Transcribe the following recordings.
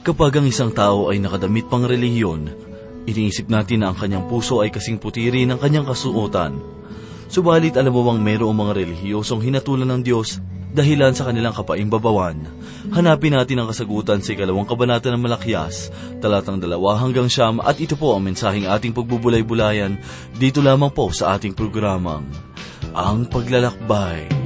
Kapag ang isang tao ay nakadamit pang relihiyon, iniisip natin na ang kanyang puso ay kasing putiri ng kanyang kasuotan. Subalit alam mo bang mayroong mga relihiyosong hinatulan ng Diyos dahilan sa kanilang kapaimbabawan? Hanapin natin ang kasagutan sa ikalawang kabanata ng Malakyas, talatang dalawa hanggang siyam at ito po ang mensaheng ating pagbubulay-bulayan dito lamang po sa ating programang Ang Paglalakbay.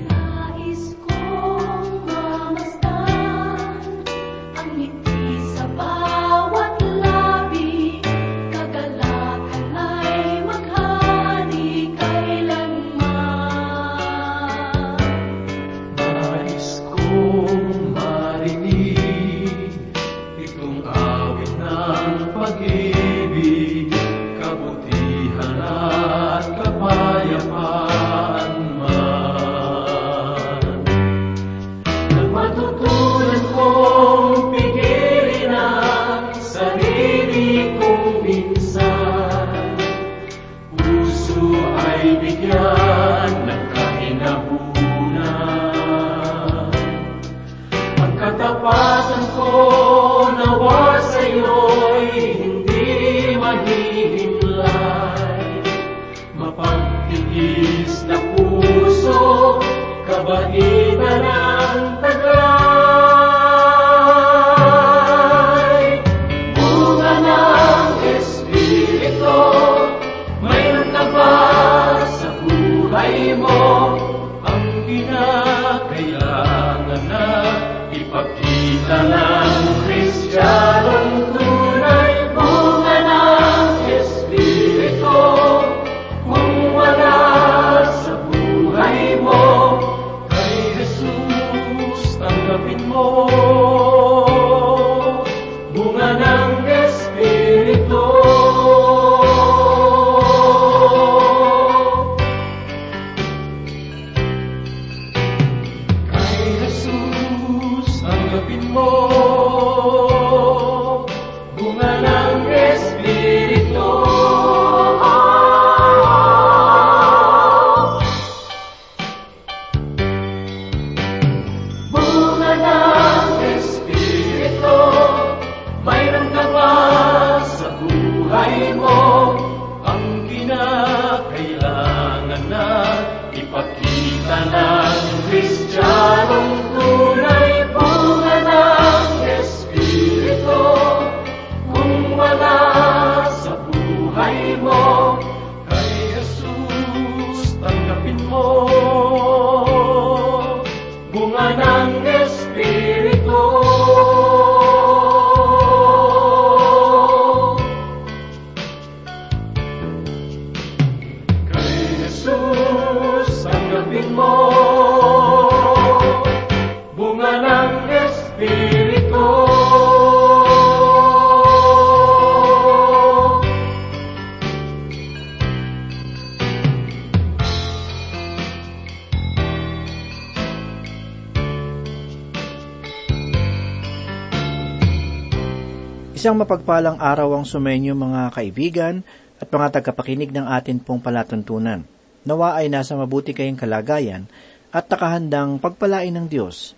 Isang mapagpalang araw ang sumenyo mga kaibigan at mga tagapakinig ng atin pong palatuntunan. Nawa ay nasa mabuti kayong kalagayan at nakahandang pagpalain ng Diyos.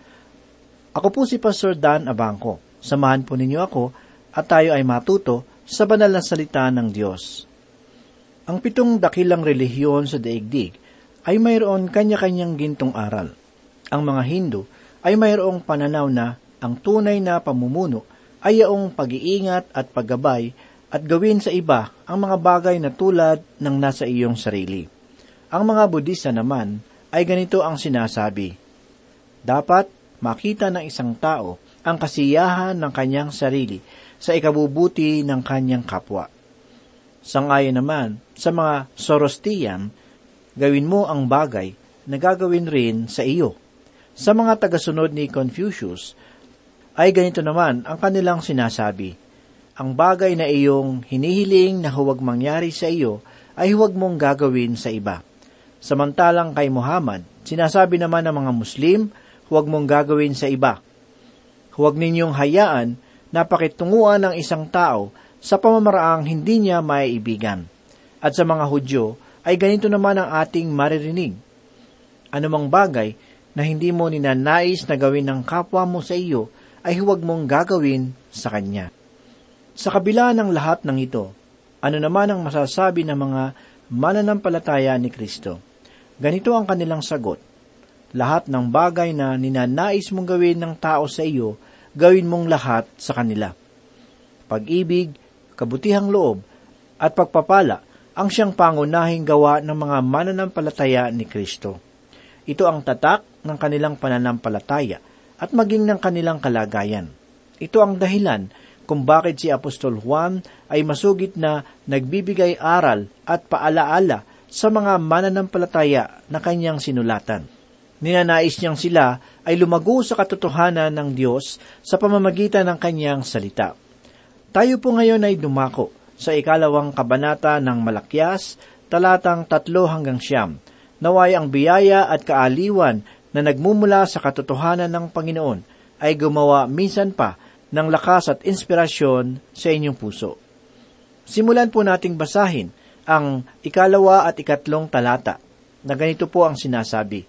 Ako po si Pastor Dan Abangco. Samahan po ninyo ako at tayo ay matuto sa banal na salita ng Diyos. Ang pitong dakilang relihiyon sa daigdig ay mayroon kanya-kanyang gintong aral. Ang mga Hindu ay mayroong pananaw na ang tunay na pamumuno ay yaong pag-iingat at paggabay at gawin sa iba ang mga bagay na tulad ng nasa iyong sarili. Ang mga Budista naman ay ganito ang sinasabi. Dapat makita ng isang tao ang kasiyahan ng kanyang sarili sa ikabubuti ng kanyang kapwa. Sangayon naman sa mga Sorostian, gawin mo ang bagay na gagawin rin sa iyo. Sa mga tagasunod ni Confucius, ay ganito naman ang kanilang sinasabi. Ang bagay na iyong hinihiling na huwag mangyari sa iyo ay huwag mong gagawin sa iba. Samantalang kay Muhammad, sinasabi naman ng mga Muslim, huwag mong gagawin sa iba. Huwag ninyong hayaan na pakitunguan ng isang tao sa pamamaraang hindi niya maiibigan. At sa mga Hudyo, ay ganito naman ang ating maririnig. Anumang bagay na hindi mo ninanais na gawin ng kapwa mo sa iyo, ay huwag mong gagawin sa Kanya. Sa kabila ng lahat ng ito, ano naman ang masasabi ng mga mananampalataya ni Kristo? Ganito ang kanilang sagot. Lahat ng bagay na ninanais mong gawin ng tao sa iyo, gawin mong lahat sa kanila. Pag-ibig, kabutihang loob, at pagpapala ang siyang pangunahing gawa ng mga mananampalataya ni Kristo. Ito ang tatak ng kanilang pananampalataya at maging ng kanilang kalagayan. Ito ang dahilan kung bakit si Apostol Juan ay masugit na nagbibigay aral at paalaala sa mga mananampalataya na kanyang sinulatan. Ninanais niyang sila ay lumago sa katotohanan ng Diyos sa pamamagitan ng kanyang salita. Tayo po ngayon ay dumako sa ikalawang kabanata ng Malakyas, talatang tatlo hanggang siyam. Naway ang biyaya at kaaliwan na nagmumula sa katotohanan ng Panginoon ay gumawa minsan pa ng lakas at inspirasyon sa inyong puso. Simulan po nating basahin ang ikalawa at ikatlong talata na ganito po ang sinasabi.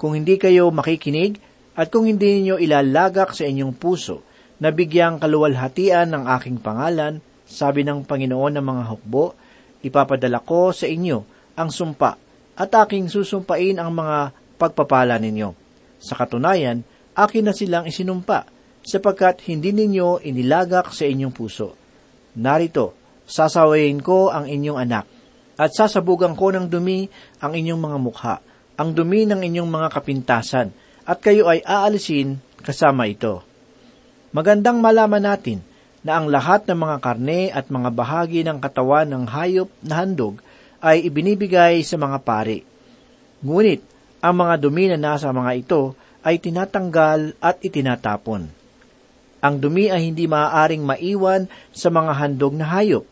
Kung hindi kayo makikinig at kung hindi ninyo ilalagak sa inyong puso na bigyang kaluwalhatian ng aking pangalan, sabi ng Panginoon ng mga hukbo, ipapadala ko sa inyo ang sumpa at aking susumpain ang mga pagpapala ninyo. Sa katunayan, akin na silang isinumpa, sapagkat hindi ninyo inilagak sa inyong puso. Narito, sasawayin ko ang inyong anak, at sasabugan ko ng dumi ang inyong mga mukha, ang dumi ng inyong mga kapintasan, at kayo ay aalisin kasama ito. Magandang malaman natin na ang lahat ng mga karne at mga bahagi ng katawan ng hayop na handog ay ibinibigay sa mga pari. Ngunit, ang mga dumi na nasa mga ito ay tinatanggal at itinatapon. Ang dumi ay hindi maaaring maiwan sa mga handog na hayop.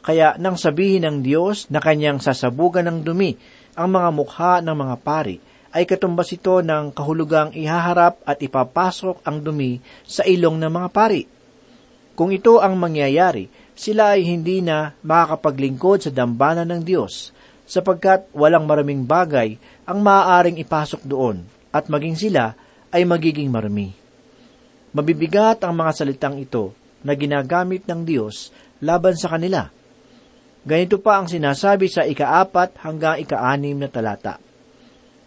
Kaya nang sabihin ng Diyos na kanyang sasabugan ng dumi ang mga mukha ng mga pari, ay katumbas ito ng kahulugang ihaharap at ipapasok ang dumi sa ilong ng mga pari. Kung ito ang mangyayari, sila ay hindi na makakapaglingkod sa dambana ng Diyos, sapagkat walang maraming bagay ang maaaring ipasok doon, at maging sila ay magiging marami. Mabibigat ang mga salitang ito na ginagamit ng Diyos laban sa kanila. Ganito pa ang sinasabi sa ikaapat hanggang ikaanim na talata.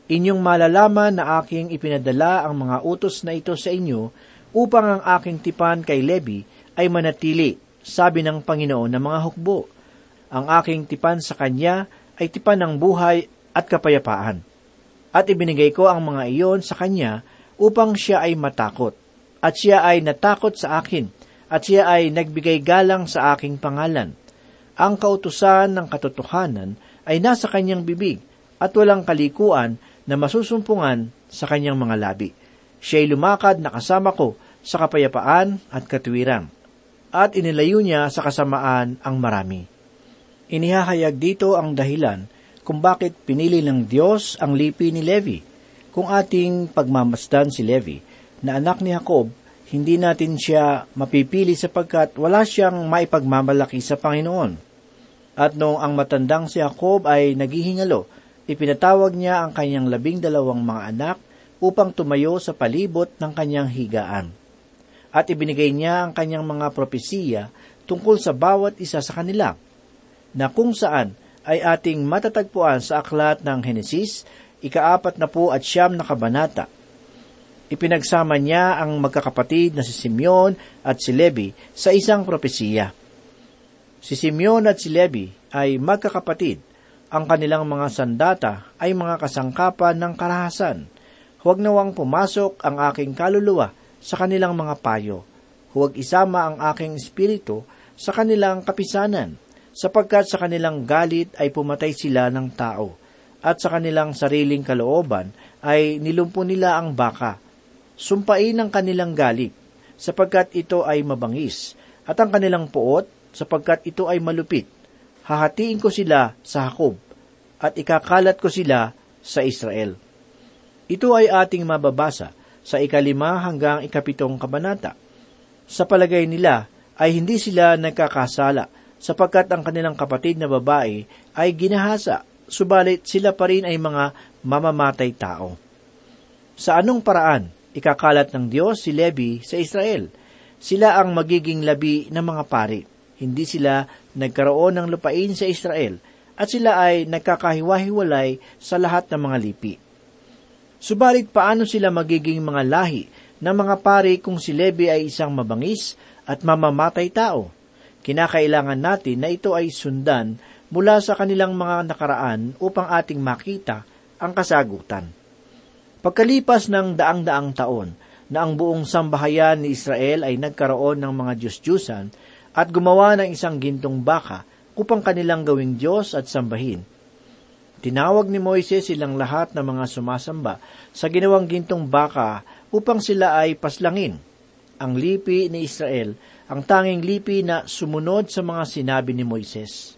Inyong malalaman na aking ipinadala ang mga utos na ito sa inyo upang ang aking tipan kay Levi ay manatili, sabi ng Panginoon ng mga hukbo. Ang aking tipan sa kanya ay tipan ng buhay at kapayapaan. At ibinigay ko ang mga iyon sa kanya upang siya ay matakot. At siya ay natakot sa akin, at siya ay nagbigay galang sa aking pangalan. Ang kautusan ng katotohanan ay nasa kanyang bibig, at walang kalikuan na masusumpungan sa kanyang mga labi. Siya ay lumakad na kasama ko sa kapayapaan at katuwiran at inilayo niya sa kasamaan ang marami. Inihahayag dito ang dahilan kung bakit pinili ng Diyos ang lipi ni Levi. Kung ating pagmamasdan si Levi, na anak ni Jacob, hindi natin siya mapipili sapagkat wala siyang maipagmamalaki sa Panginoon. At noong ang matandang si Jacob ay naghihingalo, ipinatawag niya ang kanyang labing dalawang mga anak upang tumayo sa palibot ng kanyang higaan at ibinigay niya ang kanyang mga propesiya tungkol sa bawat isa sa kanila, na kung saan ay ating matatagpuan sa aklat ng Henesis, ikaapat na po at siyam na kabanata. Ipinagsama niya ang magkakapatid na si Simeon at si Levi sa isang propesiya. Si Simeon at si Levi ay magkakapatid. Ang kanilang mga sandata ay mga kasangkapan ng karahasan. Huwag nawang pumasok ang aking kaluluwa sa kanilang mga payo. Huwag isama ang aking espiritu sa kanilang kapisanan, sapagkat sa kanilang galit ay pumatay sila ng tao, at sa kanilang sariling kalooban ay nilumpo nila ang baka. Sumpain ang kanilang galit, sapagkat ito ay mabangis, at ang kanilang puot, sapagkat ito ay malupit. Hahatiin ko sila sa Hakob, at ikakalat ko sila sa Israel. Ito ay ating mababasa sa ikalima hanggang ikapitong kabanata. Sa palagay nila ay hindi sila nagkakasala sapagkat ang kanilang kapatid na babae ay ginahasa, subalit sila pa rin ay mga mamamatay tao. Sa anong paraan Ikakalat ng Diyos si Levi sa Israel. Sila ang magiging labi ng mga pari. Hindi sila nagkaroon ng lupain sa Israel at sila ay nagkakahiwa-hiwalay sa lahat ng mga lipi. Subalit paano sila magiging mga lahi ng mga pari kung si Levi ay isang mabangis at mamamatay tao? Kinakailangan natin na ito ay sundan mula sa kanilang mga nakaraan upang ating makita ang kasagutan. Pagkalipas ng daang-daang taon na ang buong sambahayan ni Israel ay nagkaroon ng mga Diyos-Diyusan at gumawa ng isang gintong baka upang kanilang gawing Diyos at sambahin. Tinawag ni Moises silang lahat ng mga sumasamba sa ginawang gintong baka upang sila ay paslangin. Ang lipi ni Israel, ang tanging lipi na sumunod sa mga sinabi ni Moises.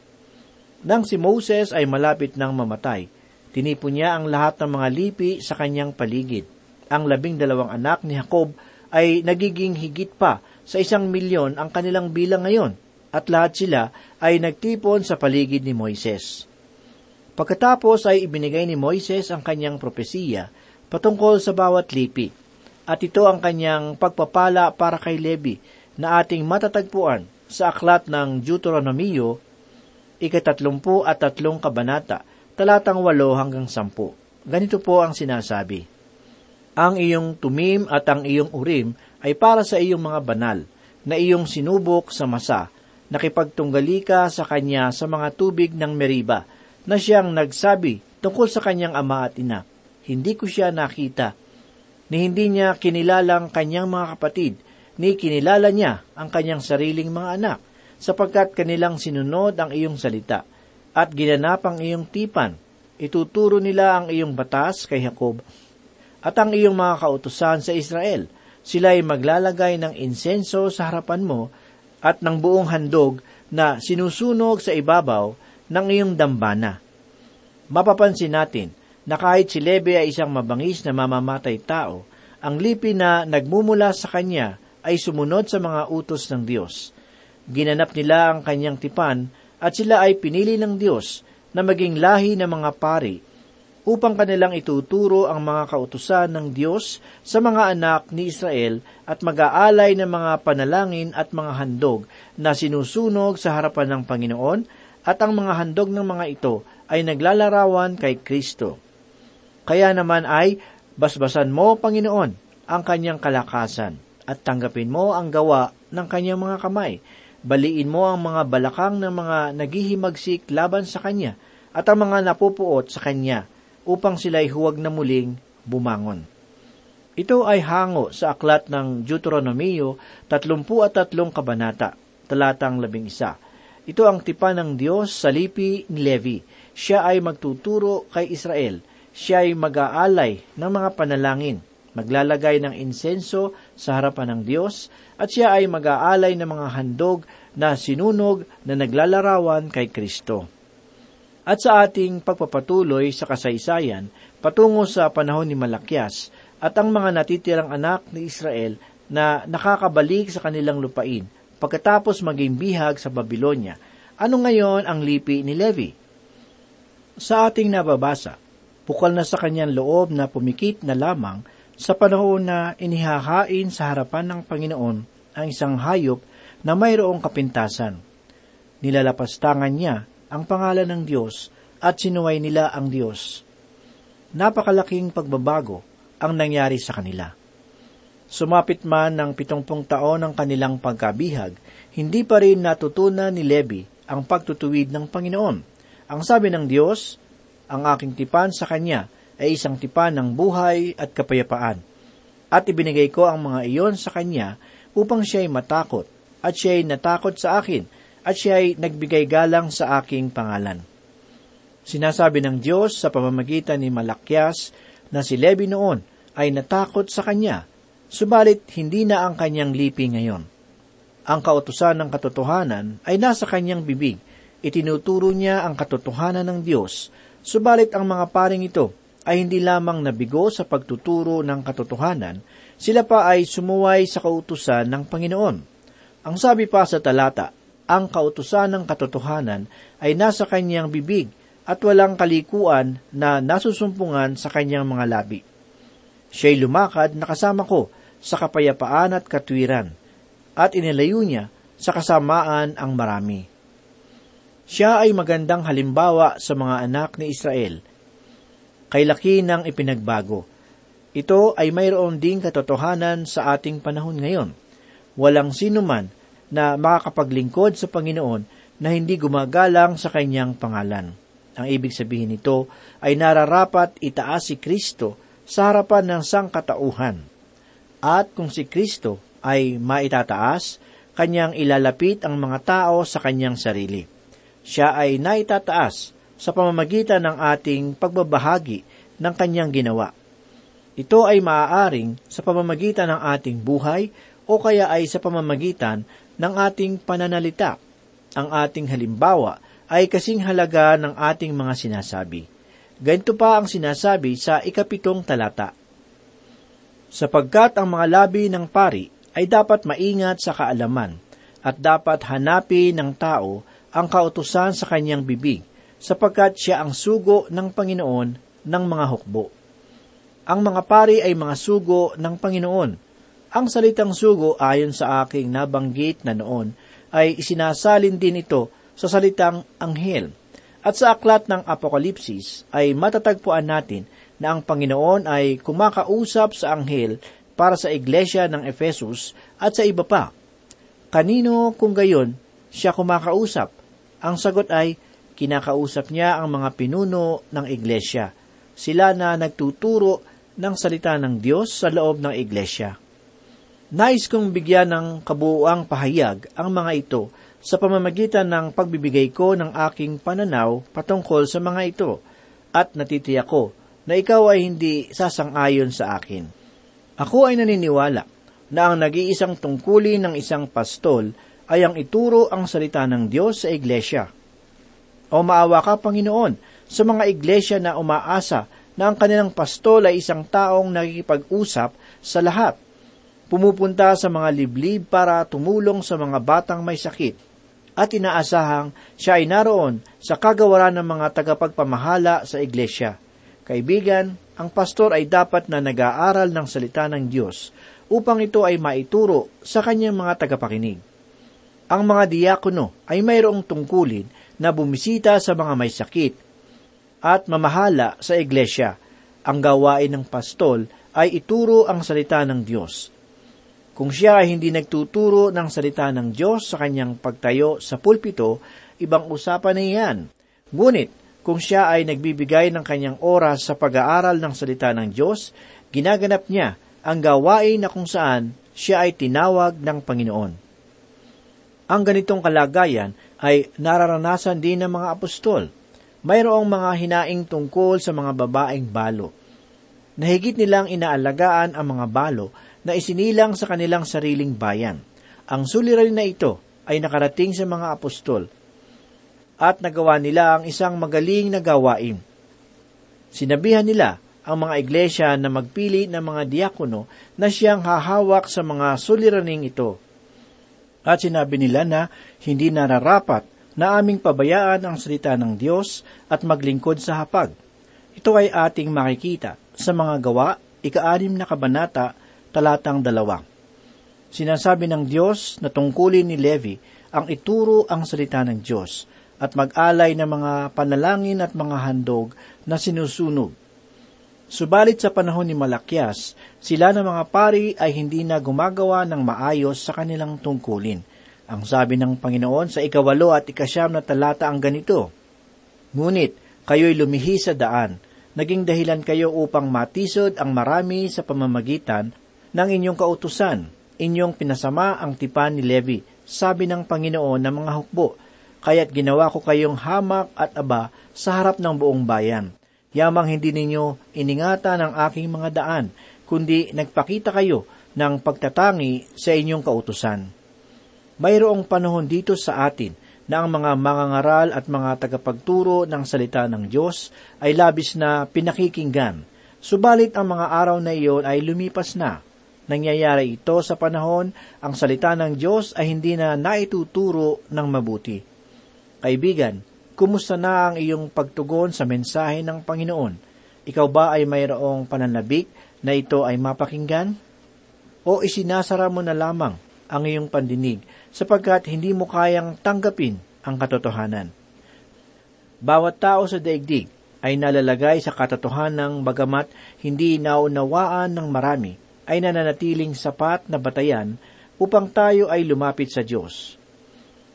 Nang si Moses ay malapit ng mamatay, tinipon niya ang lahat ng mga lipi sa kanyang paligid. Ang labing dalawang anak ni Jacob ay nagiging higit pa sa isang milyon ang kanilang bilang ngayon, at lahat sila ay nagtipon sa paligid ni Moises. Pagkatapos ay ibinigay ni Moises ang kanyang propesiya patungkol sa bawat lipi, at ito ang kanyang pagpapala para kay Levi na ating matatagpuan sa aklat ng Deuteronomio, ikatatlumpu at tatlong kabanata, talatang walo hanggang sampu. Ganito po ang sinasabi. Ang iyong tumim at ang iyong urim ay para sa iyong mga banal, na iyong sinubok sa masa, nakipagtunggali ka sa kanya sa mga tubig ng Meriba, na siyang nagsabi tungkol sa kanyang ama at ina. Hindi ko siya nakita, ni hindi niya kinilalang kanyang mga kapatid, ni kinilala niya ang kanyang sariling mga anak, sapagkat kanilang sinunod ang iyong salita, at ginanap ang iyong tipan. Ituturo nila ang iyong batas kay Jacob, at ang iyong mga kautusan sa Israel. Sila ay maglalagay ng insenso sa harapan mo at ng buong handog na sinusunog sa ibabaw ng iyong dambana. Mapapansin natin na kahit si Lebe ay isang mabangis na mamamatay tao, ang lipi na nagmumula sa kanya ay sumunod sa mga utos ng Diyos. Ginanap nila ang kanyang tipan at sila ay pinili ng Diyos na maging lahi ng mga pari upang kanilang ituturo ang mga kautusan ng Diyos sa mga anak ni Israel at mag-aalay ng mga panalangin at mga handog na sinusunog sa harapan ng Panginoon at ang mga handog ng mga ito ay naglalarawan kay Kristo. Kaya naman ay, basbasan mo, Panginoon, ang kanyang kalakasan at tanggapin mo ang gawa ng kanyang mga kamay. Baliin mo ang mga balakang ng mga naghihimagsik laban sa kanya at ang mga napupuot sa kanya upang sila'y huwag na muling bumangon. Ito ay hango sa aklat ng Deuteronomio 33 kabanata, talatang 11. Ito ang tipan ng Diyos sa lipi ni Levi. Siya ay magtuturo kay Israel. Siya ay mag-aalay ng mga panalangin, maglalagay ng insenso sa harapan ng Diyos, at siya ay mag-aalay ng mga handog na sinunog na naglalarawan kay Kristo. At sa ating pagpapatuloy sa kasaysayan, patungo sa panahon ni Malakyas at ang mga natitirang anak ni Israel na nakakabalik sa kanilang lupain pagkatapos maging bihag sa Babylonia, ano ngayon ang lipi ni Levi? Sa ating nababasa, bukal na sa kanyang loob na pumikit na lamang sa panahon na inihahain sa harapan ng Panginoon ang isang hayop na mayroong kapintasan. Nilalapastangan niya ang pangalan ng Diyos at sinuway nila ang Diyos. Napakalaking pagbabago ang nangyari sa kanila. Sumapit man ng pitongpong taon ang kanilang pagkabihag, hindi pa rin natutunan ni Levi ang pagtutuwid ng Panginoon. Ang sabi ng Diyos, ang aking tipan sa Kanya ay isang tipan ng buhay at kapayapaan. At ibinigay ko ang mga iyon sa Kanya upang siya'y matakot, at siya'y natakot sa akin, at siya ay nagbigay galang sa aking pangalan. Sinasabi ng Diyos sa pamamagitan ni Malakyas na si Levi noon ay natakot sa kanya, subalit hindi na ang kanyang lipi ngayon. Ang kautusan ng katotohanan ay nasa kanyang bibig, itinuturo niya ang katotohanan ng Diyos, subalit ang mga paring ito ay hindi lamang nabigo sa pagtuturo ng katotohanan, sila pa ay sumuway sa kautusan ng Panginoon. Ang sabi pa sa talata, ang kautusan ng katotohanan ay nasa kanyang bibig at walang kalikuan na nasusumpungan sa kanyang mga labi. Siya'y lumakad na kasama ko sa kapayapaan at katwiran, at inilayo niya sa kasamaan ang marami. Siya ay magandang halimbawa sa mga anak ni Israel. Kay laki ng ipinagbago. Ito ay mayroon ding katotohanan sa ating panahon ngayon. Walang sino man na makakapaglingkod sa Panginoon na hindi gumagalang sa kanyang pangalan. Ang ibig sabihin nito ay nararapat itaas si Kristo sa harapan ng sangkatauhan. At kung si Kristo ay maitataas, kanyang ilalapit ang mga tao sa kanyang sarili. Siya ay naitataas sa pamamagitan ng ating pagbabahagi ng kanyang ginawa. Ito ay maaaring sa pamamagitan ng ating buhay o kaya ay sa pamamagitan ng ating pananalita. Ang ating halimbawa ay kasing halaga ng ating mga sinasabi. Ganito pa ang sinasabi sa ikapitong talata. Sapagkat ang mga labi ng pari ay dapat maingat sa kaalaman at dapat hanapin ng tao ang kautusan sa kanyang bibig sapagkat siya ang sugo ng Panginoon ng mga hukbo. Ang mga pari ay mga sugo ng Panginoon. Ang salitang sugo ayon sa aking nabanggit na noon ay isinasalin din ito sa salitang anghel. At sa aklat ng Apokalipsis ay matatagpuan natin na ang Panginoon ay kumakausap sa anghel para sa iglesia ng Efesus at sa iba pa. Kanino kung gayon siya kumakausap? Ang sagot ay, kinakausap niya ang mga pinuno ng iglesia. Sila na nagtuturo ng salita ng Diyos sa loob ng iglesia. Nais kong bigyan ng kabuuang pahayag ang mga ito sa pamamagitan ng pagbibigay ko ng aking pananaw patungkol sa mga ito at natitiyak ko na ikaw ay hindi sasang-ayon sa akin. Ako ay naniniwala na ang nag-iisang tungkulin ng isang pastol ay ang ituro ang salita ng Diyos sa iglesia. O maawa ka, Panginoon, sa mga iglesia na umaasa na ang kanilang pastol ay isang taong nakikipag-usap sa lahat pumupunta sa mga liblib para tumulong sa mga batang may sakit, at inaasahang siya ay naroon sa kagawaran ng mga tagapagpamahala sa iglesia. Kaibigan, ang pastor ay dapat na nag-aaral ng salita ng Diyos upang ito ay maituro sa kanyang mga tagapakinig. Ang mga diakono ay mayroong tungkulin na bumisita sa mga may sakit at mamahala sa iglesia. Ang gawain ng pastol ay ituro ang salita ng Diyos. Kung siya ay hindi nagtuturo ng salita ng Diyos sa kanyang pagtayo sa pulpito, ibang usapan na iyan. Ngunit, kung siya ay nagbibigay ng kanyang oras sa pag-aaral ng salita ng Diyos, ginaganap niya ang gawain na kung saan siya ay tinawag ng Panginoon. Ang ganitong kalagayan ay nararanasan din ng mga apostol. Mayroong mga hinaing tungkol sa mga babaeng balo. Nahigit nilang inaalagaan ang mga balo na isinilang sa kanilang sariling bayan. Ang suliranin na ito ay nakarating sa mga apostol at nagawa nila ang isang magaling na gawain. Sinabihan nila ang mga iglesia na magpili ng mga diakono na siyang hahawak sa mga suliraning ito. At sinabi nila na hindi nararapat na aming pabayaan ang salita ng Diyos at maglingkod sa hapag. Ito ay ating makikita sa mga gawa, ikaanim na kabanata, talatang dalawa. Sinasabi ng Diyos na tungkulin ni Levi ang ituro ang salita ng Diyos at mag-alay ng mga panalangin at mga handog na sinusunog. Subalit sa panahon ni Malakyas, sila ng mga pari ay hindi na gumagawa ng maayos sa kanilang tungkulin. Ang sabi ng Panginoon sa ikawalo at ikasyam na talata ang ganito, Ngunit kayo'y lumihi sa daan, naging dahilan kayo upang matisod ang marami sa pamamagitan ng inyong kautusan, inyong pinasama ang tipan ni Levi, sabi ng Panginoon ng mga hukbo, kaya't ginawa ko kayong hamak at aba sa harap ng buong bayan. Yamang hindi ninyo iningatan ang aking mga daan, kundi nagpakita kayo ng pagtatangi sa inyong kautusan. Mayroong panahon dito sa atin na ang mga mangangaral at mga tagapagturo ng salita ng Diyos ay labis na pinakikinggan. Subalit ang mga araw na iyon ay lumipas na Nangyayari ito sa panahon ang salita ng Diyos ay hindi na naituturo ng mabuti. Kaibigan, kumusta na ang iyong pagtugon sa mensahe ng Panginoon? Ikaw ba ay mayroong pananabik na ito ay mapakinggan? O isinasara mo na lamang ang iyong pandinig sapagkat hindi mo kayang tanggapin ang katotohanan? Bawat tao sa daigdig ay nalalagay sa katotohanan bagamat hindi naunawaan ng marami ay nananatiling sapat na batayan upang tayo ay lumapit sa Diyos.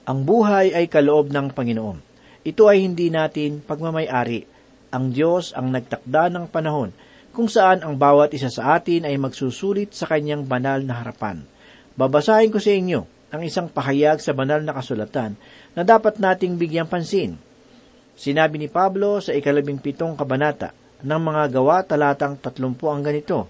Ang buhay ay kaloob ng Panginoon. Ito ay hindi natin pagmamayari. Ang Diyos ang nagtakda ng panahon kung saan ang bawat isa sa atin ay magsusulit sa kanyang banal na harapan. Babasahin ko sa inyo ang isang pahayag sa banal na kasulatan na dapat nating bigyang pansin. Sinabi ni Pablo sa ikalabing pitong kabanata ng mga gawa talatang tatlumpu ang ganito,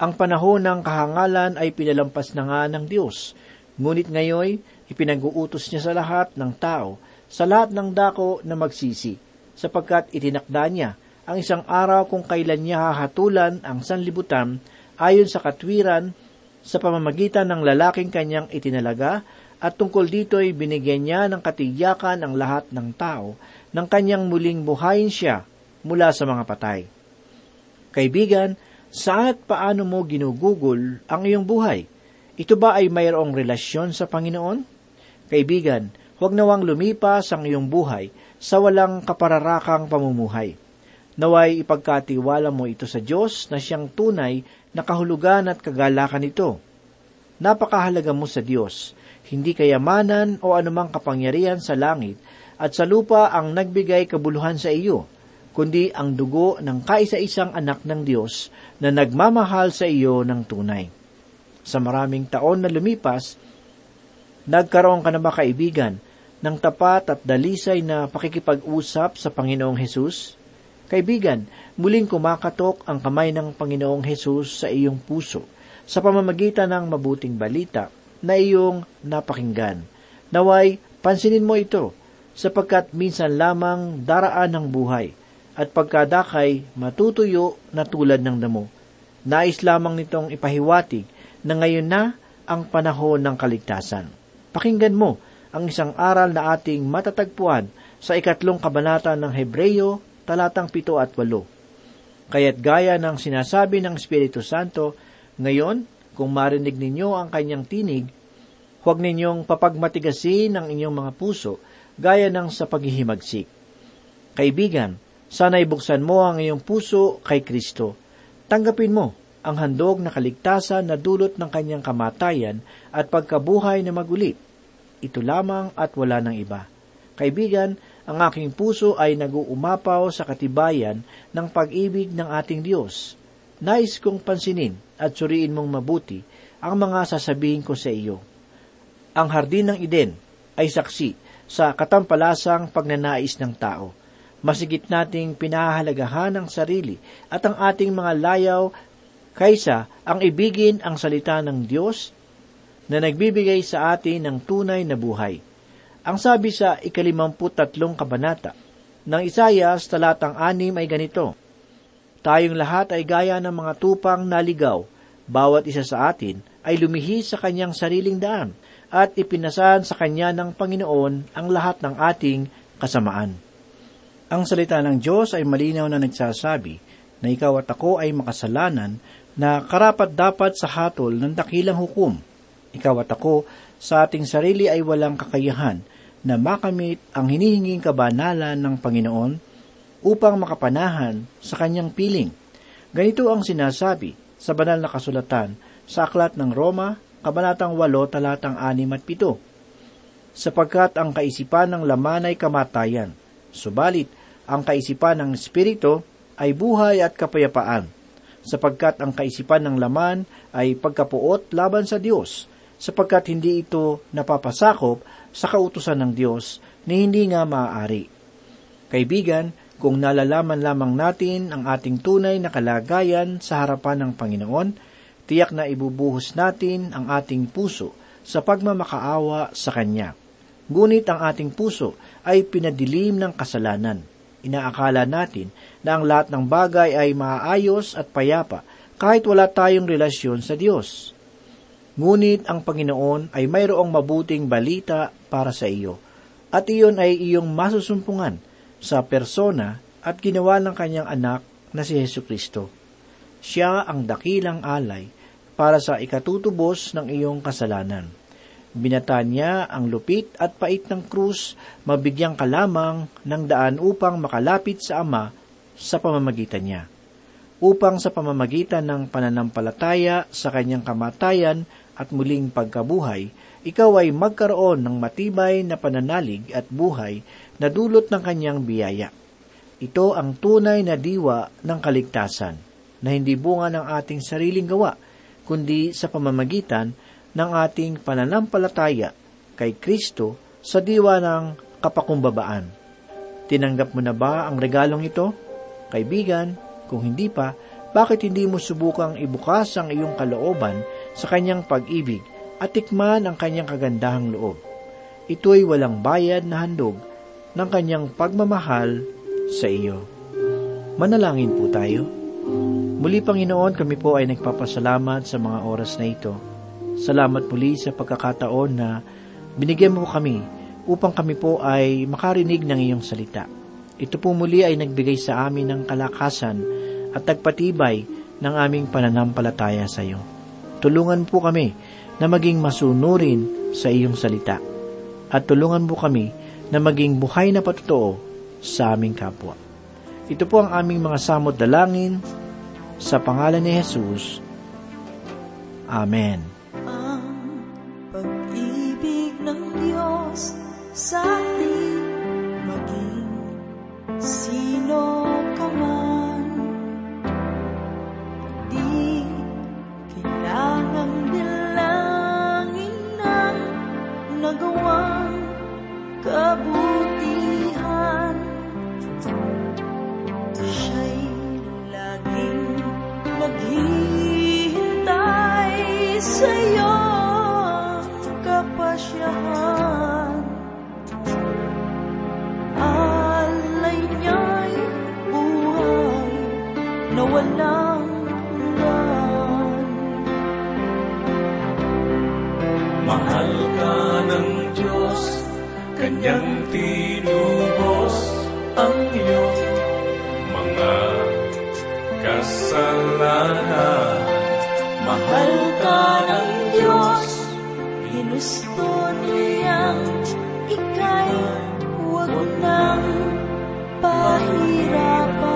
Ang panahon ng kahangalan ay pinalampas na nga ng Diyos, ngunit ngayon ipinag-uutos niya sa lahat ng tao, sa lahat ng dako na magsisi, sapagkat itinakda niya ang isang araw kung kailan niya hahatulan ang sanlibutan ayon sa katwiran sa pamamagitan ng lalaking kanyang itinalaga at tungkol dito ay binigyan niya ng katiyakan ang lahat ng tao ng kanyang muling buhayin siya mula sa mga patay. Kaibigan, saan at paano mo ginugugol ang iyong buhay? Ito ba ay mayroong relasyon sa Panginoon? Kaibigan, huwag nawang lumipas ang iyong buhay sa walang kapararakang pamumuhay. Naway ipagkatiwala mo ito sa Diyos na siyang tunay na kahulugan at kagalakan nito. Napakahalaga mo sa Diyos, hindi kayamanan o anumang kapangyarihan sa langit at sa lupa ang nagbigay kabuluhan sa iyo, kundi ang dugo ng kaisa-isang anak ng Diyos na nagmamahal sa iyo ng tunay. Sa maraming taon na lumipas, nagkaroon ka na ba kaibigan ng tapat at dalisay na pakikipag-usap sa Panginoong Hesus? Kaibigan, muling kumakatok ang kamay ng Panginoong Hesus sa iyong puso sa pamamagitan ng mabuting balita na iyong napakinggan. Naway, pansinin mo ito, sapagkat minsan lamang daraan ng buhay, at pagkadakay matutuyo na tulad ng damo. Nais lamang nitong ipahiwatig na ngayon na ang panahon ng kaligtasan. Pakinggan mo ang isang aral na ating matatagpuan sa ikatlong kabanata ng Hebreyo, talatang pito at walo. Kaya't gaya ng sinasabi ng Espiritu Santo, ngayon, kung marinig ninyo ang kanyang tinig, huwag ninyong papagmatigasin ang inyong mga puso gaya ng sa paghihimagsik. Kaibigan, sana ibuksan mo ang iyong puso kay Kristo. Tanggapin mo ang handog na kaligtasan na dulot ng kanyang kamatayan at pagkabuhay na maguli. Ito lamang at wala ng iba. Kaibigan, ang aking puso ay naguumapaw sa katibayan ng pag-ibig ng ating Diyos. Nais kong pansinin at suriin mong mabuti ang mga sasabihin ko sa iyo. Ang hardin ng Eden ay saksi sa katampalasang pagnanais ng tao. Masigit nating pinahahalagahan ang sarili at ang ating mga layaw kaysa ang ibigin ang salita ng Diyos na nagbibigay sa atin ng tunay na buhay. Ang sabi sa ikalimamput tatlong kabanata ng Isayas talatang anim ay ganito, Tayong lahat ay gaya ng mga tupang naligaw, bawat isa sa atin ay lumihis sa kanyang sariling daan, at ipinasan sa kanya ng Panginoon ang lahat ng ating kasamaan. Ang salita ng Diyos ay malinaw na nagsasabi na ikaw at ako ay makasalanan na karapat dapat sa hatol ng dakilang hukom. Ikaw at ako sa ating sarili ay walang kakayahan na makamit ang hinihinging kabanalan ng Panginoon upang makapanahan sa kanyang piling. Ganito ang sinasabi sa banal na kasulatan sa aklat ng Roma, kabanatang 8, talatang 6 at 7. Sapagkat ang kaisipan ng laman ay kamatayan, subalit ang kaisipan ng Espiritu ay buhay at kapayapaan, sapagkat ang kaisipan ng laman ay pagkapuot laban sa Diyos, sapagkat hindi ito napapasakop sa kautusan ng Diyos ni hindi nga maaari. Kaibigan, kung nalalaman lamang natin ang ating tunay na kalagayan sa harapan ng Panginoon, tiyak na ibubuhos natin ang ating puso sa pagmamakaawa sa Kanya. Ngunit ang ating puso ay pinadilim ng kasalanan. Inaakala natin na ang lahat ng bagay ay maayos at payapa kahit wala tayong relasyon sa Diyos. Ngunit ang Panginoon ay mayroong mabuting balita para sa iyo, at iyon ay iyong masusumpungan sa persona at ginawa ng kanyang anak na si Yesu Kristo. Siya ang dakilang alay para sa ikatutubos ng iyong kasalanan. Binata niya ang lupit at pait ng krus, mabigyan ka lamang ng daan upang makalapit sa Ama sa pamamagitan niya. Upang sa pamamagitan ng pananampalataya sa kanyang kamatayan at muling pagkabuhay, ikaw ay magkaroon ng matibay na pananalig at buhay na dulot ng kanyang biyaya. Ito ang tunay na diwa ng kaligtasan, na hindi bunga ng ating sariling gawa, kundi sa pamamagitan ng ating pananampalataya kay Kristo sa diwa ng kapakumbabaan. Tinanggap mo na ba ang regalong ito? Kaibigan, kung hindi pa, bakit hindi mo subukang ibukas ang iyong kalooban sa kanyang pag-ibig at tikman ang kanyang kagandahang loob? Ito ay walang bayad na handog ng kanyang pagmamahal sa iyo. Manalangin po tayo. Muli Panginoon, kami po ay nagpapasalamat sa mga oras na ito. Salamat muli sa pagkakataon na binigyan mo kami upang kami po ay makarinig ng iyong salita. Ito po muli ay nagbigay sa amin ng kalakasan at nagpatibay ng aming pananampalataya sa iyo. Tulungan po kami na maging masunurin sa iyong salita. At tulungan po kami na maging buhay na patotoo sa aming kapwa. Ito po ang aming mga samot dalangin sa pangalan ni Jesus. Amen. Siya'y laging naghihintay sa'yo kapasyahan. Alay niya'y buhay na walang. Mahal ka ng Diyos, Kanyang tinubos ang iyong kasalanan. Mahal ka ng Diyos, ginusto niyang ika'y huwag nang pahirapan.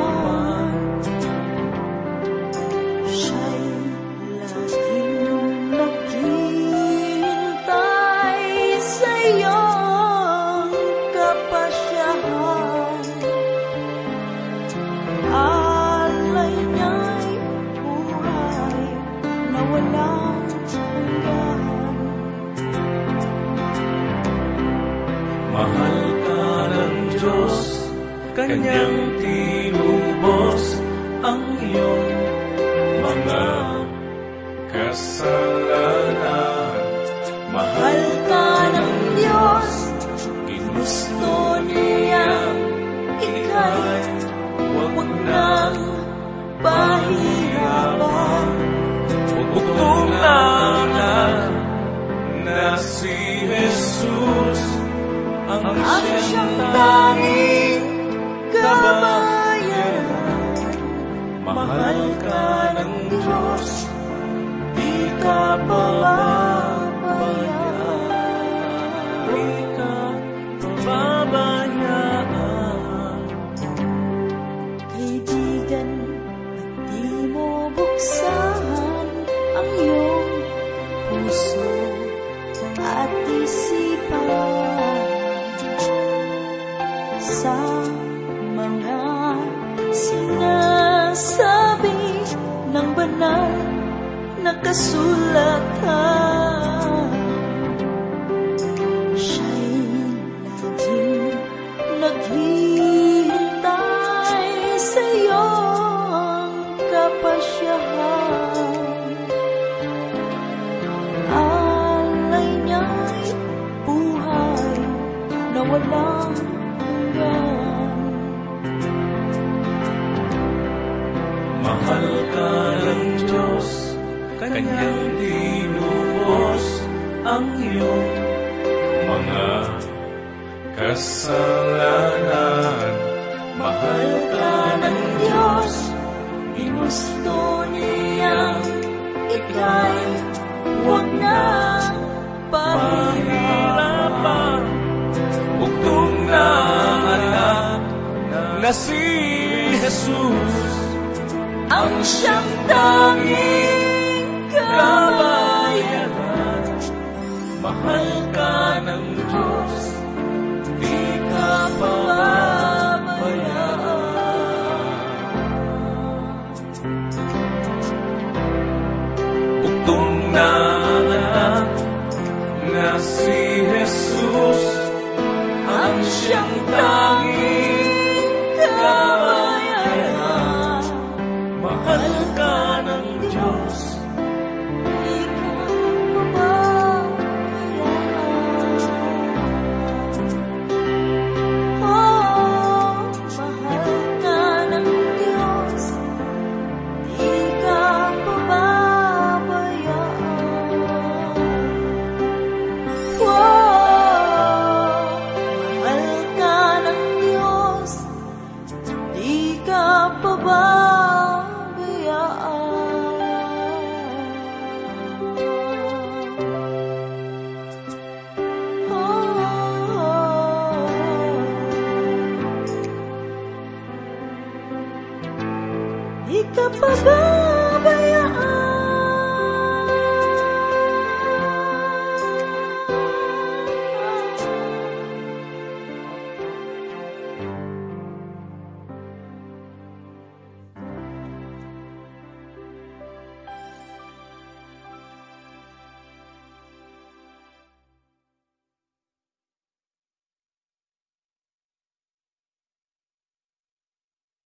Gusto niyang ika'y huwag na Pahirapan Bugtong na anak na si Jesus ang siyang tanging kabayan.